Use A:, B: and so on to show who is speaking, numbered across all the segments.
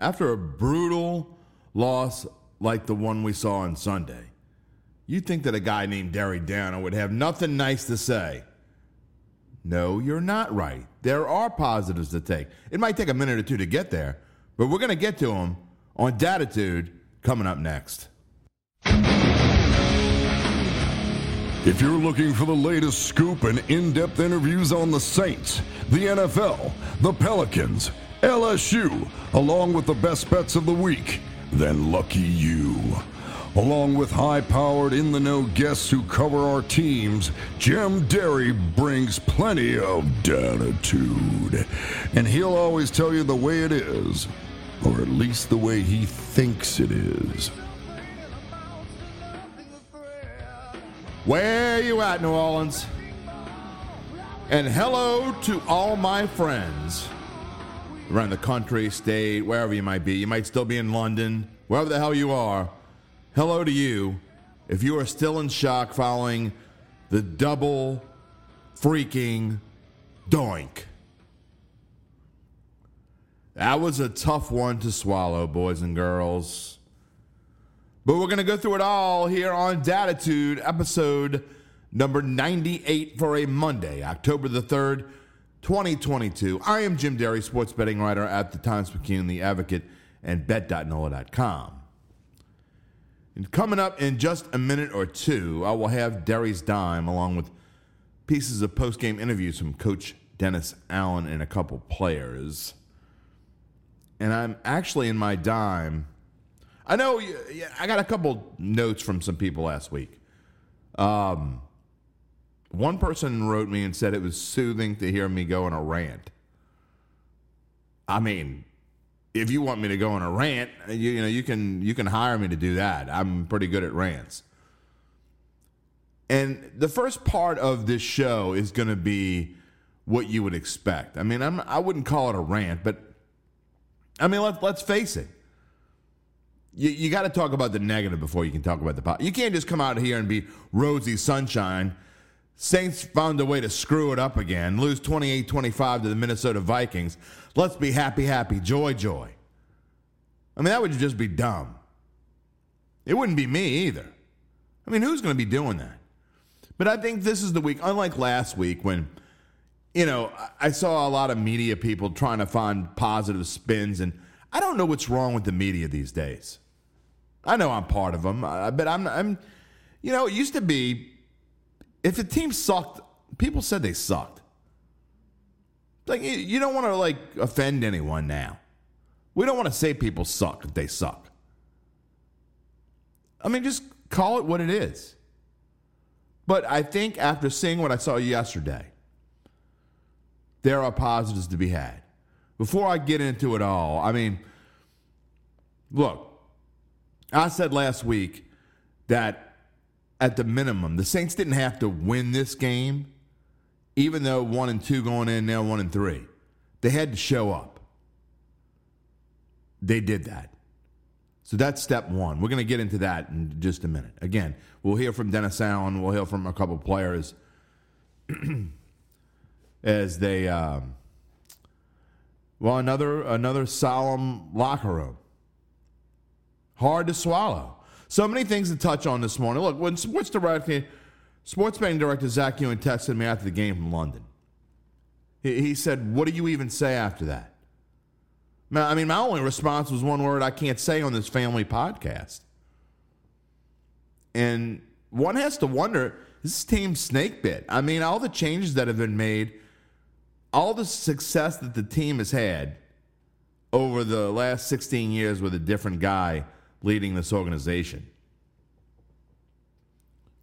A: After a brutal loss like the one we saw on Sunday, you'd think that a guy named Derry Downer would have nothing nice to say. No, you're not right. There are positives to take. It might take a minute or two to get there, but we're going to get to them on Datitude coming up next.
B: If you're looking for the latest scoop and in depth interviews on the Saints, the NFL, the Pelicans, LSU, along with the best bets of the week, then lucky you. Along with high powered, in the know guests who cover our teams, Jim Derry brings plenty of datitude. And he'll always tell you the way it is, or at least the way he thinks it is.
A: Where you at, New Orleans? And hello to all my friends around the country, state, wherever you might be. You might still be in London, wherever the hell you are. Hello to you. If you are still in shock following the double freaking doink. That was a tough one to swallow, boys and girls. But we're going to go through it all here on Datitude, episode number 98 for a Monday, October the 3rd, 2022. I am Jim Derry, sports betting writer at the Times Picayune, The Advocate, and bet.nola.com. And coming up in just a minute or two, I will have Derry's Dime along with pieces of post-game interviews from Coach Dennis Allen and a couple players. And I'm actually in my dime I know. I got a couple notes from some people last week. Um, one person wrote me and said it was soothing to hear me go on a rant. I mean, if you want me to go on a rant, you, you know, you can you can hire me to do that. I'm pretty good at rants. And the first part of this show is going to be what you would expect. I mean, I'm, I wouldn't call it a rant, but I mean, let's let's face it you, you got to talk about the negative before you can talk about the positive. You can't just come out here and be rosy sunshine. Saints found a way to screw it up again, lose 28 25 to the Minnesota Vikings. Let's be happy, happy, joy, joy. I mean, that would just be dumb. It wouldn't be me either. I mean, who's going to be doing that? But I think this is the week, unlike last week when, you know, I saw a lot of media people trying to find positive spins, and I don't know what's wrong with the media these days. I know I'm part of them, but I'm, I'm, you know, it used to be if the team sucked, people said they sucked. Like you don't want to like offend anyone now. We don't want to say people suck if they suck. I mean, just call it what it is. But I think after seeing what I saw yesterday, there are positives to be had. Before I get into it all, I mean, look, I said last week that at the minimum, the Saints didn't have to win this game, even though one and two going in, now one and three. They had to show up. They did that. So that's step one. We're going to get into that in just a minute. Again, we'll hear from Dennis Allen. We'll hear from a couple players as they, um, well, another another solemn locker room hard to swallow. So many things to touch on this morning. Look, when sports director, sports betting director Zach Ewing texted me after the game from London. He, he said, "What do you even say after that?" Now, I mean, my only response was one word I can't say on this family podcast. And one has to wonder: Is this team snake bit? I mean, all the changes that have been made, all the success that the team has had over the last 16 years with a different guy leading this organization.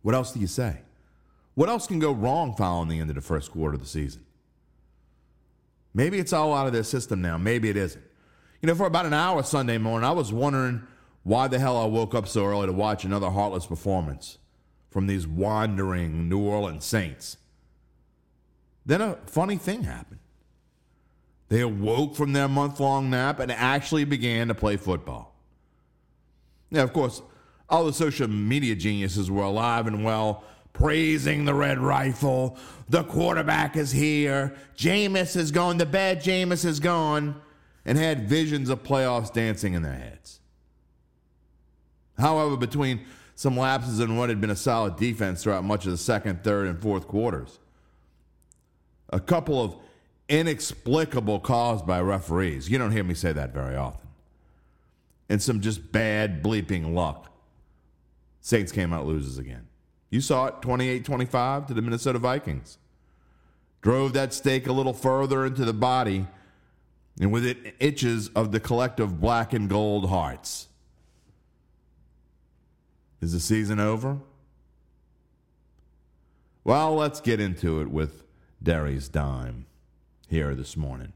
A: What else do you say? What else can go wrong following the end of the first quarter of the season? Maybe it's all out of their system now. Maybe it isn't. You know, for about an hour Sunday morning, I was wondering why the hell I woke up so early to watch another heartless performance from these wandering New Orleans Saints. Then a funny thing happened. They awoke from their month long nap and actually began to play football. Now, of course, all the social media geniuses were alive and well, praising the red rifle. The quarterback is here. Jameis is gone. The bad Jameis is gone. and had visions of playoffs dancing in their heads. However, between some lapses in what had been a solid defense throughout much of the second, third, and fourth quarters, a couple of inexplicable calls by referees, you don't hear me say that very often, and some just bad bleeping luck, Saints came out losers again. You saw it 28 25 to the Minnesota Vikings. Drove that stake a little further into the body, and with it itches of the collective black and gold hearts. Is the season over? Well, let's get into it with Derry's Dime here this morning.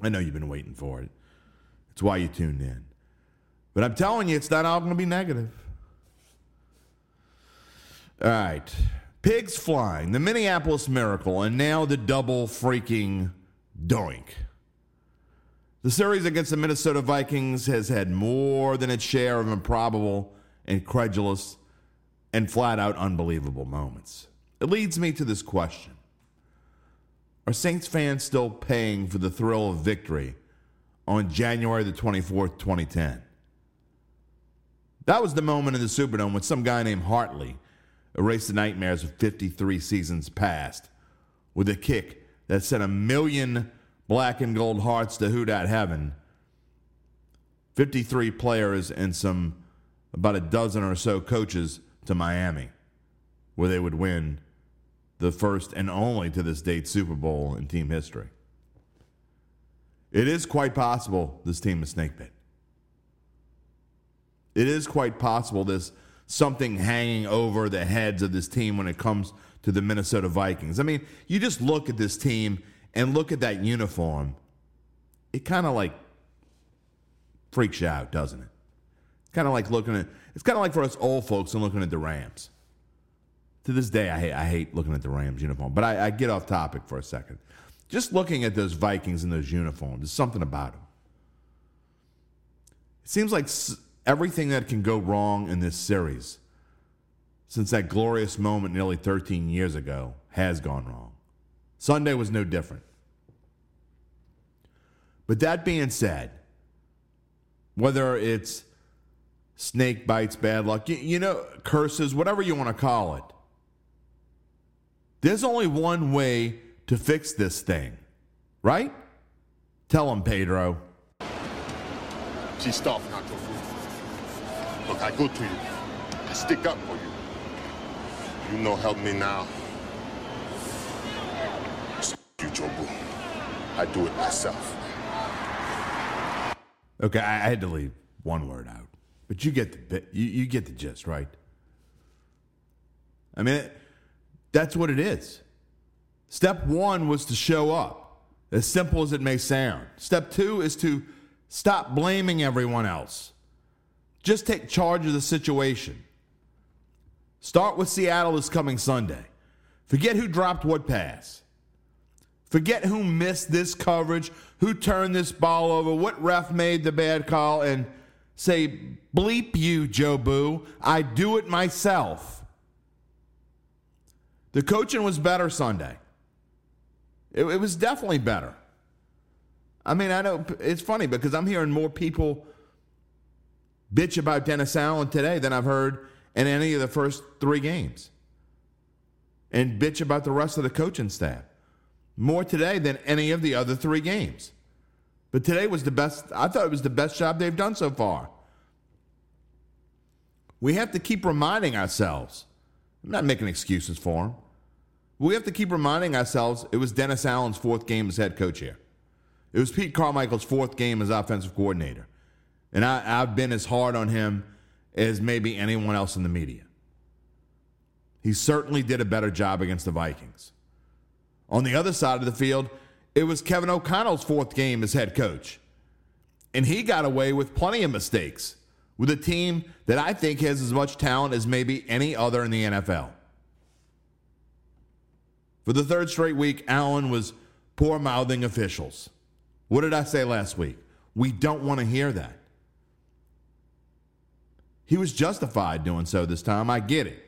A: I know you've been waiting for it. It's why you tuned in. But I'm telling you, it's not all going to be negative. All right. Pigs flying, the Minneapolis miracle, and now the double freaking doink. The series against the Minnesota Vikings has had more than its share of improbable, incredulous, and flat out unbelievable moments. It leads me to this question Are Saints fans still paying for the thrill of victory on January the 24th, 2010? That was the moment in the Superdome when some guy named Hartley erased the nightmares of 53 seasons past with a kick that sent a million black and gold hearts to hoot at heaven. 53 players and some about a dozen or so coaches to Miami, where they would win the first and only to this date Super Bowl in team history. It is quite possible this team is snake bit. It is quite possible this something hanging over the heads of this team when it comes to the Minnesota Vikings. I mean, you just look at this team and look at that uniform. It kind of like freaks you out, doesn't it? Kind of like looking at it's kind of like for us old folks and looking at the Rams. To this day, I hate, I hate looking at the Rams uniform, but I, I get off topic for a second. Just looking at those Vikings in those uniforms, there's something about them. It seems like everything that can go wrong in this series since that glorious moment nearly 13 years ago has gone wrong. Sunday was no different. But that being said, whether it's snake bites, bad luck, you, you know, curses, whatever you want to call it, there's only one way to fix this thing, right? Tell him, Pedro.
C: She's tough, Nacho. Look, I go to you. I stick up for you. You know, help me now. You, Jobu. I do it myself.
A: Okay, I, had to leave one word out, but you get the bit. You, you get the gist, right? I mean, that's what it is. Step one was to show up, as simple as it may sound. Step two is to stop blaming everyone else. Just take charge of the situation. Start with Seattle this coming Sunday. Forget who dropped what pass. Forget who missed this coverage, who turned this ball over, what ref made the bad call, and say, bleep you, Jobu. I do it myself. The coaching was better Sunday. It, it was definitely better. I mean, I know it's funny because I'm hearing more people bitch about Dennis Allen today than I've heard in any of the first three games. And bitch about the rest of the coaching staff. More today than any of the other three games. But today was the best, I thought it was the best job they've done so far. We have to keep reminding ourselves. I'm not making excuses for him. We have to keep reminding ourselves it was Dennis Allen's fourth game as head coach here. It was Pete Carmichael's fourth game as offensive coordinator. And I, I've been as hard on him as maybe anyone else in the media. He certainly did a better job against the Vikings. On the other side of the field, it was Kevin O'Connell's fourth game as head coach. And he got away with plenty of mistakes with a team that I think has as much talent as maybe any other in the NFL. For the third straight week, Allen was poor mouthing officials. What did I say last week? We don't want to hear that. He was justified doing so this time. I get it.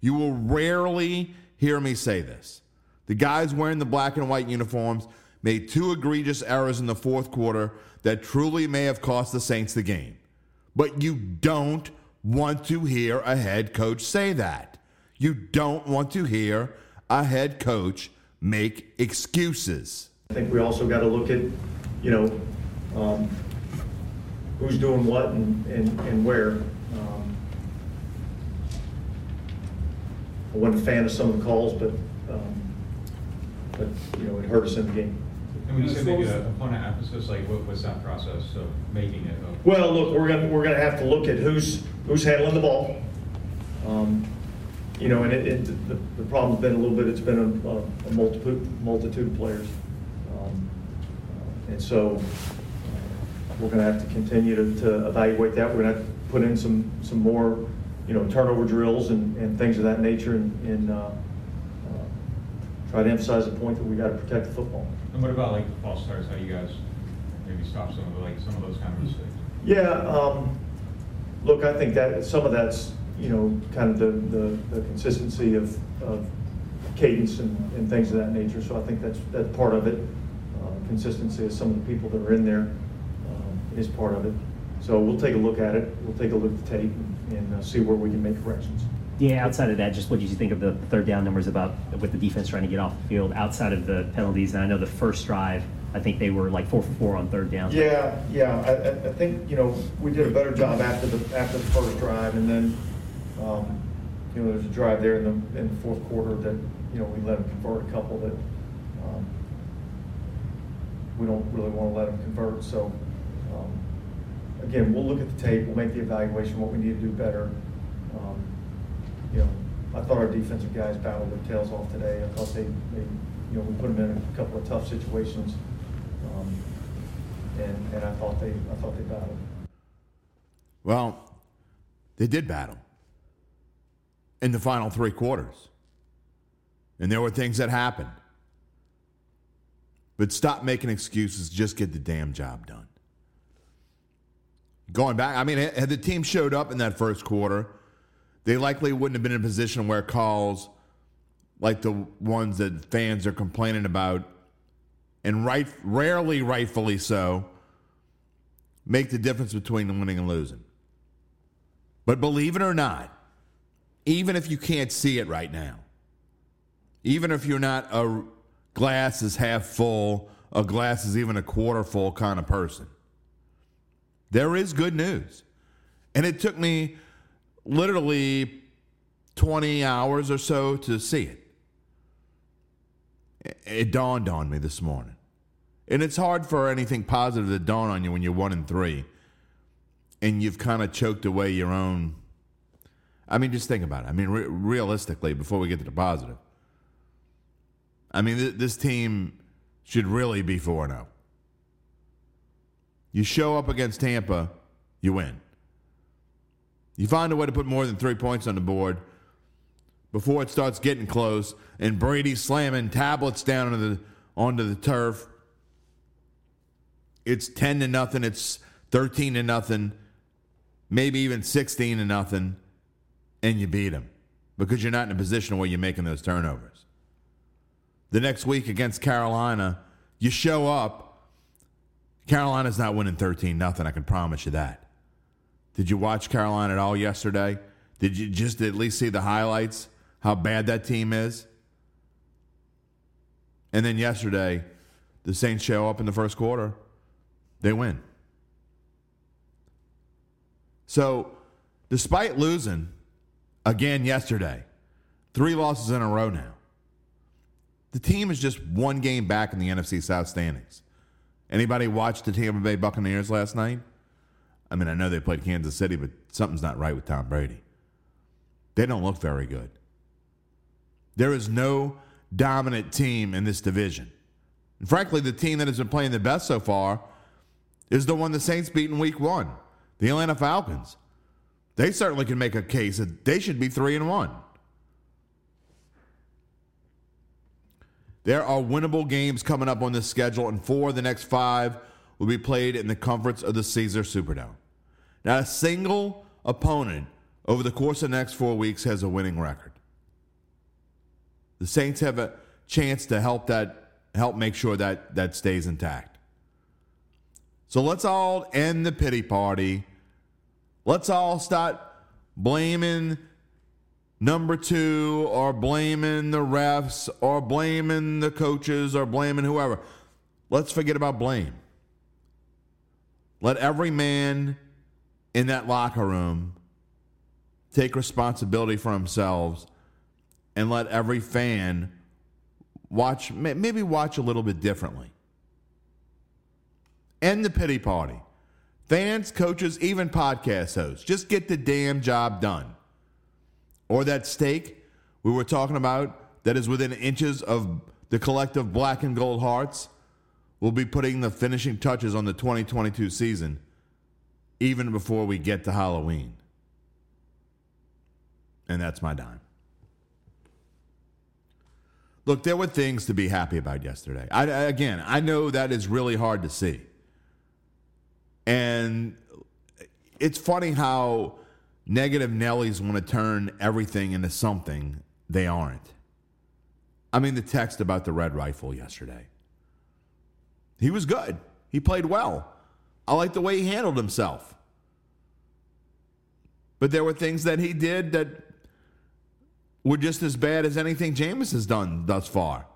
A: You will rarely hear me say this. The guys wearing the black and white uniforms made two egregious errors in the fourth quarter that truly may have cost the Saints the game. But you don't want to hear a head coach say that. You don't want to hear a head coach make excuses.
D: I think we also got to look at, you know, um, who's doing what and, and, and where. Um, I wasn't a fan of some of the calls, but, um, but, you know, it hurt us in the game.
E: And when you say make it a point of emphasis, like what, what's that process of making it? a-
D: Well, look, we're gonna, we're gonna have to look at who's, who's handling the ball. Um, You know, and it, it, the, the problem's been a little bit, it's been a, a multitude, multitude of players. Um, uh, And so, uh, we're gonna have to continue to, to evaluate that. We're gonna have to put in some, some more, you know, turnover drills and, and things of that nature and, and, uh, uh, try to emphasize the point that we gotta protect the football.
E: And what about like the false starts? How do you guys maybe stop some of the, like, some of those kind of mistakes?
D: Yeah, um, look, I think that, some of that's, you know, kind of the, the, the consistency of, of cadence and, and things of that nature, so I think that's, that's part of it. Uh, Consistency of some of the people that are in there, um, is part of it. So we'll take a look at it, we'll take a look at the tape and, and uh, see where we can make corrections.
F: Yeah, outside of that, just what did you think of the third down numbers about with the defense trying to get off the field outside of the penalties? And I know the first drive, I think they were like four for four on third down.
D: Yeah, yeah, I, I, I think, you know, we did a better job after the, after the first drive, and then, um, you know, there's a drive there in the, in the fourth quarter that, you know, we let them convert a couple that, um, we don't really wanna let them convert, so, um, again, we'll look at the tape, we'll make the evaluation, what we need to do better. Um, You know, I thought our defensive guys battled their tails off today, I thought they, they, you know, we put them in a couple of tough situations. Um, and, and I thought they, I thought they battled.
A: Well, they did battle in the final three quarters. And there were things that happened. But stop making excuses, just get the damn job done. Going back, I mean, had the team showed up in that first quarter, they likely wouldn't have been in a position where calls like the ones that fans are complaining about, and right, rarely rightfully so, make the difference between winning and losing. But believe it or not, even if you can't see it right now, even if you're not a glass is half full, a glass is even a quarter full kind of person, there is good news. And it took me literally 20 hours or so to see it. It dawned on me this morning. And it's hard for anything positive to dawn on you when you're one and three and you've kind of choked away your own. I mean, just think about it. I mean, re- realistically, before we get to the positive, I mean, th- this team should really be 4 0. You show up against Tampa, you win. You find a way to put more than three points on the board before it starts getting close, and Brady slamming tablets down onto the, onto the turf. It's 10 to nothing. It's 13 to nothing, maybe even 16 to nothing, and you beat them because you're not in a position where you're making those turnovers. The next week against Carolina, you show up. Carolina's not winning 13 nothing. I can promise you that. Did you watch Carolina at all yesterday? Did you just at least see the highlights? How bad that team is? And then yesterday, the Saints show up in the first quarter. They win. So, despite losing again yesterday, three losses in a row now, the team is just one game back in the NFC South standings. Anybody watch the Tampa Bay Buccaneers last night? I mean, I know they played Kansas City, but something's not right with Tom Brady. They don't look very good. There is no dominant team in this division. And frankly, the team that has been playing the best so far is the one the Saints beat in week one, the Atlanta Falcons. They certainly can make a case that they should be three and one. There are winnable games coming up on this schedule, and four of the next five will be played in the comforts of the Caesar Superdome. Not a single opponent over the course of the next four weeks has a winning record. The Saints have a chance to help that help make sure that that stays intact. So let's all end the pity party. Let's all start blaming number two or blaming the refs or blaming the coaches or blaming whoever. Let's forget about blame. Let every man in that locker room take responsibility for themselves and let every fan watch maybe watch a little bit differently. End the pity party. Fans, coaches, even podcast hosts, just get the damn job done. Or that steak we were talking about that is within inches of the collective black and gold hearts will be putting the finishing touches on the 2022 season even before we get to Halloween. And that's my dime. Look, there were things to be happy about yesterday. I, again, I know that is really hard to see. And it's funny how negative Nellies want to turn everything into something they aren't. I mean, the text about the red rifle yesterday. He was good. He played well. I like the way he handled himself. But there were things that he did that were just as bad as anything Jameis has done thus far.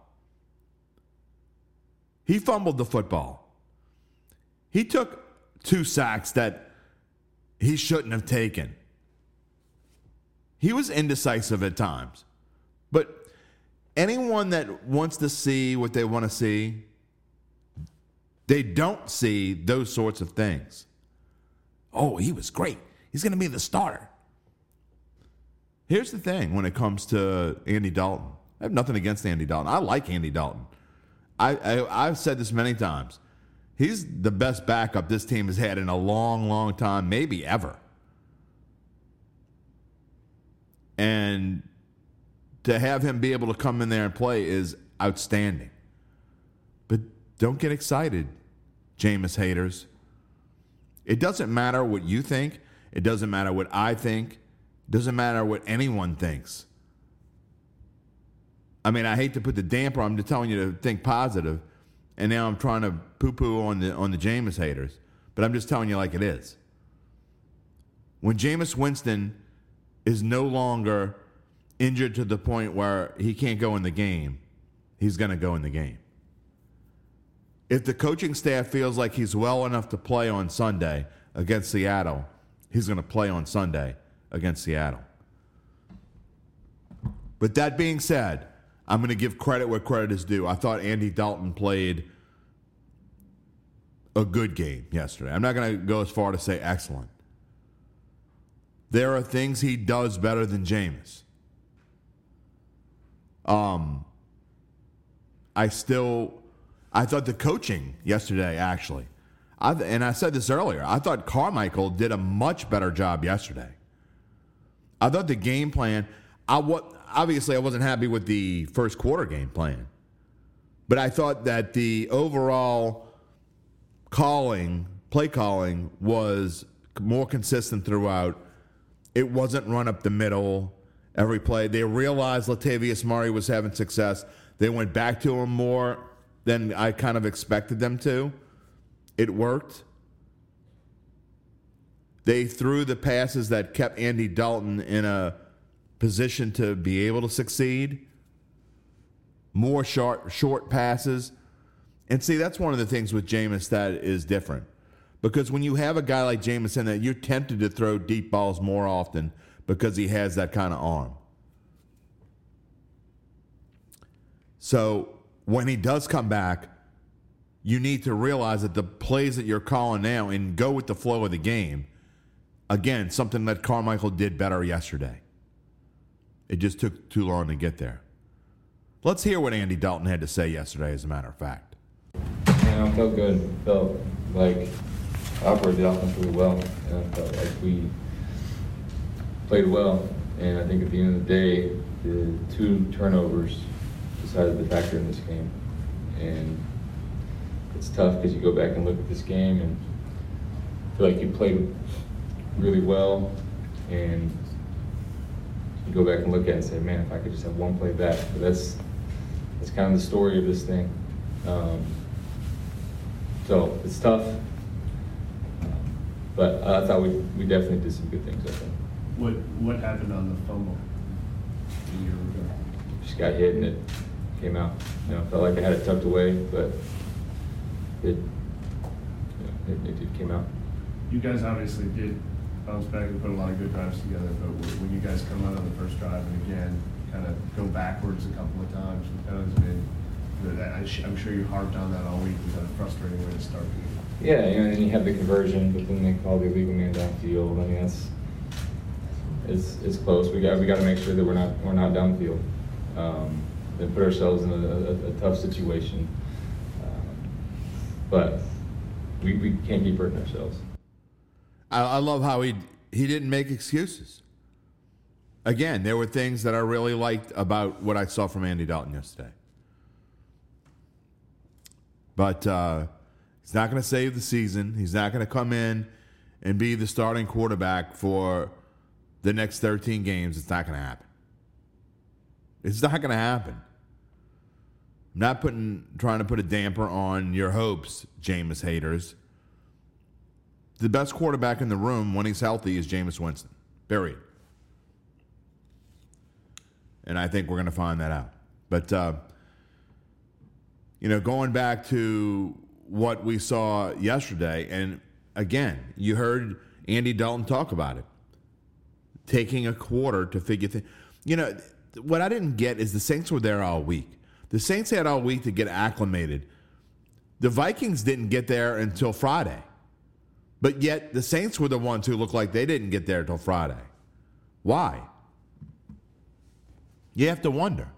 A: He fumbled the football. He took two sacks that he shouldn't have taken. He was indecisive at times. But anyone that wants to see what they want to see, they don't see those sorts of things. Oh, he was great. He's going to be the starter. Here's the thing when it comes to Andy Dalton. I have nothing against Andy Dalton. I like Andy Dalton. I, I I've said this many times. He's the best backup this team has had in a long, long time, maybe ever. And to have him be able to come in there and play is outstanding. But don't get excited, Jameis haters. It doesn't matter what you think. It doesn't matter what I think. It doesn't matter what anyone thinks. I mean, I hate to put the damper. I'm just telling you to think positive, and now I'm trying to poo-poo on the on the Jameis haters. But I'm just telling you like it is. When Jameis Winston is no longer injured to the point where he can't go in the game, he's going to go in the game. If the coaching staff feels like he's well enough to play on Sunday against Seattle, he's going to play on Sunday against Seattle. But that being said, I'm going to give credit where credit is due. I thought Andy Dalton played a good game yesterday. I'm not going to go as far to say excellent. There are things he does better than Jameis. Um, I still, I thought the coaching yesterday actually, I, and I said this earlier. I thought Carmichael did a much better job yesterday. I thought the game plan. I what obviously I wasn't happy with the first quarter game plan, but I thought that the overall calling, play calling, was more consistent throughout. It wasn't run up the middle every play. They realized Latavius Murray was having success. They went back to him more than I kind of expected them to. It worked. They threw the passes that kept Andy Dalton in a position to be able to succeed. More short short passes. And see, that's one of the things with Jameis that is different. Because when you have a guy like Jamison that you're tempted to throw deep balls more often because he has that kind of arm. So when he does come back, you need to realize that the plays that you're calling now and go with the flow of the game. Again, something that Carmichael did better yesterday. It just took too long to get there. Let's hear what Andy Dalton had to say yesterday, as a matter of fact.
G: Yeah, I felt good. Felt like operated the offense really well. And I felt like we played well. And I think at the end of the day, the two turnovers decided the factor in this game. And it's tough because you go back and look at this game and feel like you played really well. And you go back and look at it and say, man, if I could just have one play back. But that's that's kind of the story of this thing. Um, so it's tough, but I thought we, we definitely did some good things. I think.
H: What, what happened on the fumble a year ago?
G: Just got hit and it came out. You know, felt like I had it tucked away, but it, know, it, it, it came out.
H: You guys obviously did bounce back and put a lot of good drives together, but when you guys come out on the first drive and again, kind of go backwards a couple of times, that has been, I'm sure you harped on that all week, was that a frustrating way to start the game?
G: Yeah, you know, and you have the conversion, but then they call the illegal man downfield. I mean, that's it's, it's close. We got we got to make sure that we're not we're not downfield. Um, and put ourselves in a, a, a tough situation. Um, but we, we can't keep hurting ourselves.
A: I, I love how he he didn't make excuses. Again, there were things that I really liked about what I saw from Andy Dalton yesterday. But uh, he's not going to save the season. He's not going to come in and be the starting quarterback for the next 13 games. It's not going to happen. It's not going to happen. I'm not putting trying to put a damper on your hopes, Jameis haters. The best quarterback in the room when he's healthy is Jameis Winston. Period. And I think we're going to find that out. But uh, you know, going back to what we saw yesterday, and again, you heard Andy Dalton talk about it, taking a quarter to figure things. You know, what I didn't get is the Saints were there all week. The Saints had all week to get acclimated. The Vikings didn't get there until Friday. But yet the Saints were the ones who looked like they didn't get there until Friday. Why? You have to wonder.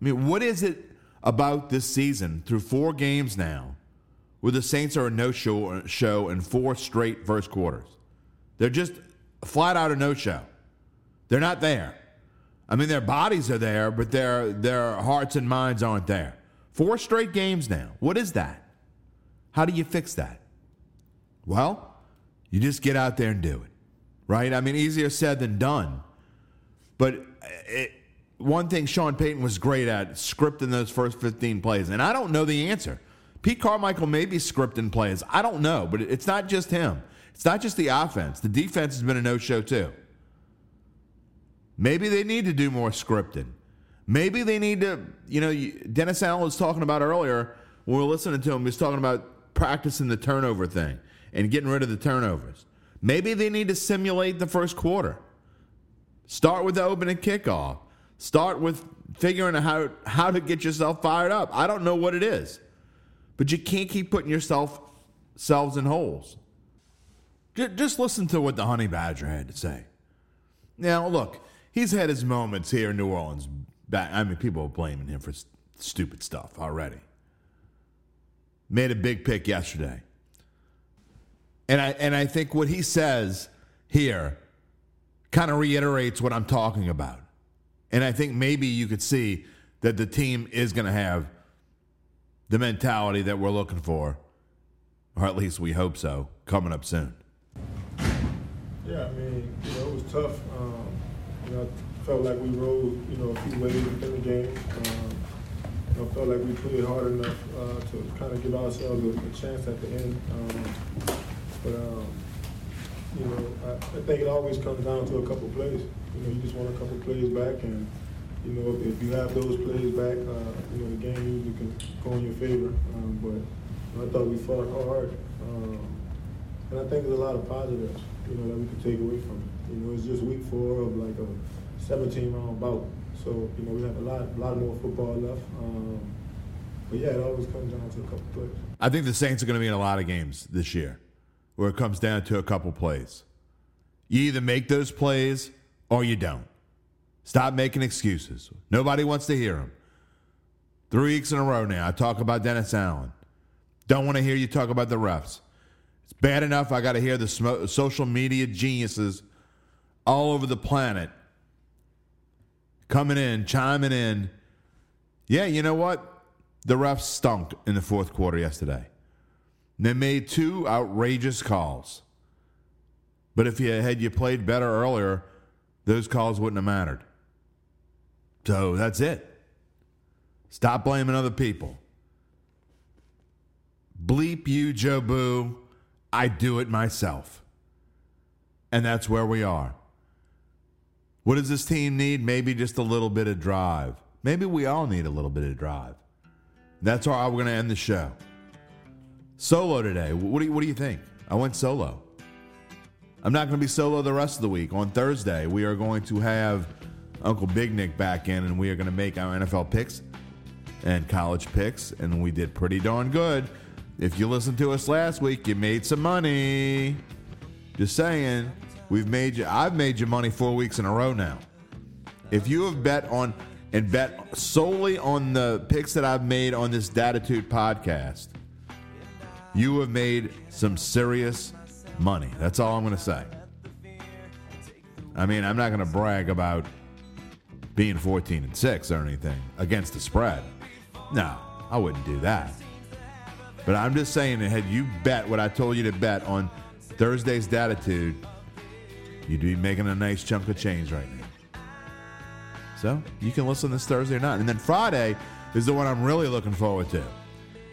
A: I mean, what is it about this season through four games now where the Saints are a no show, show in four straight first quarters? They're just flat out a no show. They're not there. I mean, their bodies are there, but their, their hearts and minds aren't there. Four straight games now. What is that? How do you fix that? Well, you just get out there and do it, right? I mean, easier said than done. But uh, it, one thing Sean Payton was great at scripting those first 15 plays, and I don't know the answer. Pete Carmichael may be scripting plays. I don't know, but it's not just him. It's not just the offense. The defense has been a no show, too. Maybe they need to do more scripting. Maybe they need to, you know, Dennis Allen was talking about earlier when we were listening to him, he was talking about practicing the turnover thing and getting rid of the turnovers. Maybe they need to simulate the first quarter. Start with the opening kickoff. Start with figuring out how, how to get yourself fired up. I don't know what it is, but you can't keep putting yourself selves in holes. Just listen to what the Honey Badger had to say. Now, look, he's had his moments here in New Orleans. Back, I mean, people are blaming him for stupid stuff already. Made a big pick yesterday. And I and I think what he says here kind of reiterates what I'm talking about. And I think maybe you could see that the team is going to have the mentality that we're looking for, or at least we hope so, coming up soon.
I: Yeah, I mean, you know, it was tough. Um, you know, I felt like we rode, you know, a few waves within the game. Um, you know, felt like we played hard enough uh, to kind of give ourselves a, a, chance at the end. Um, but um, you know, I, I, think it always comes down to a couple plays. You know, you just want a couple plays back, and you know, if, you have those plays back, uh, you know, the game usually can go in your favor. Um, but you know, I thought we fought hard, um, and I think there's a lot of positives, you know, that we can take away from it. You know, it's just week four of like a 17 round bout, so you know we have a lot, a lot more football left. Um, but yeah, it always comes down to a couple plays.
A: I think the Saints are going to be in a lot of games this year where it comes down to a couple plays. You either make those plays or you don't. Stop making excuses. Nobody wants to hear them. Three weeks in a row now, I talk about Dennis Allen. Don't want to hear you talk about the refs. It's bad enough I got to hear the sm- social media geniuses all over the planet coming in, chiming in. Yeah, you know what? The refs stunk in the fourth quarter yesterday. They made two outrageous calls. But if you had you played better earlier, those calls wouldn't have mattered. So that's it. Stop blaming other people. bleep you, Jobu. I do it myself. And that's where we are. What does this team need? Maybe just a little bit of drive. Maybe we all need a little bit of drive. That's how we're going to end the show. Solo today. What do you, what do you think? I went solo. I'm not going to be solo the rest of the week. On Thursday, we are going to have Uncle Big Nick back in, and we are going to make our NFL picks and college picks, and we did pretty darn good. If you listened to us last week, you made some money. Just saying, we've made you. I've made you money four weeks in a row now. If you have bet on and bet solely on the picks that I've made on this Datitude podcast, you have made some serious money. That's all I'm going to say. I mean, I'm not going to brag about being 14 and 6 or anything against the spread. No, I wouldn't do that. But I'm just saying that had you bet what I told you to bet on Thursday's Datitude, you'd be making a nice chunk of change right now. So you can listen this Thursday or not. And then Friday is the one I'm really looking forward to.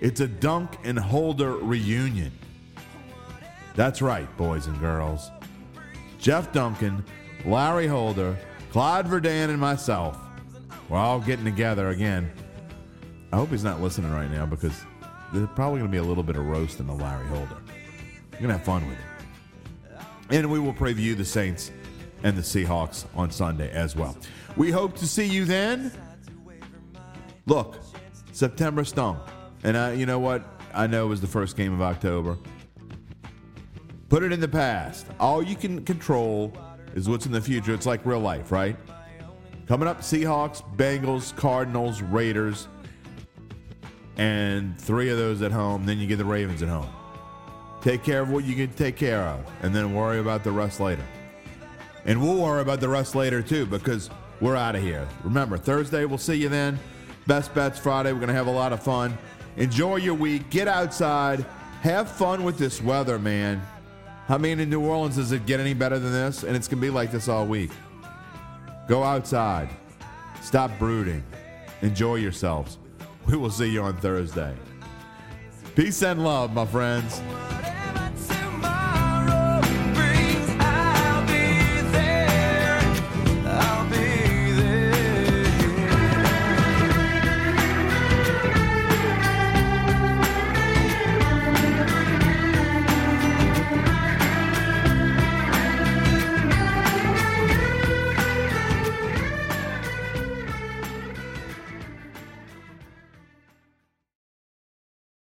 A: It's a Dunc and Holder reunion. That's right, boys and girls. Jeff Duncan, Larry Holder, Clyde Verdane, and myself. We're all getting together again. I hope he's not listening right now because there's probably going to be a little bit of roast in the Larry Holder. We're going to have fun with it. And we will preview the Saints and the Seahawks on Sunday as well. We hope to see you then. Look, September stung. And I, you know what? I know it was the first game of October. Put it in the past. All you can control is what's in the future. It's like real life, right? Coming up, Seahawks, Bengals, Cardinals, Raiders, and three of those at home. Then you get the Ravens at home. Take care of what you can take care of, and then worry about the rest later. And we'll worry about the rest later too, because we're out of here. Remember, Thursday, we'll see you then. Best Bets Friday, we're going to have a lot of fun. Enjoy your week. Get outside. Have fun with this weather, man. I mean, in New Orleans, does it get any better than this? And it's going to be like this all week. Go outside. Stop brooding. Enjoy yourselves. We will see you on Thursday. Peace and love, my friends.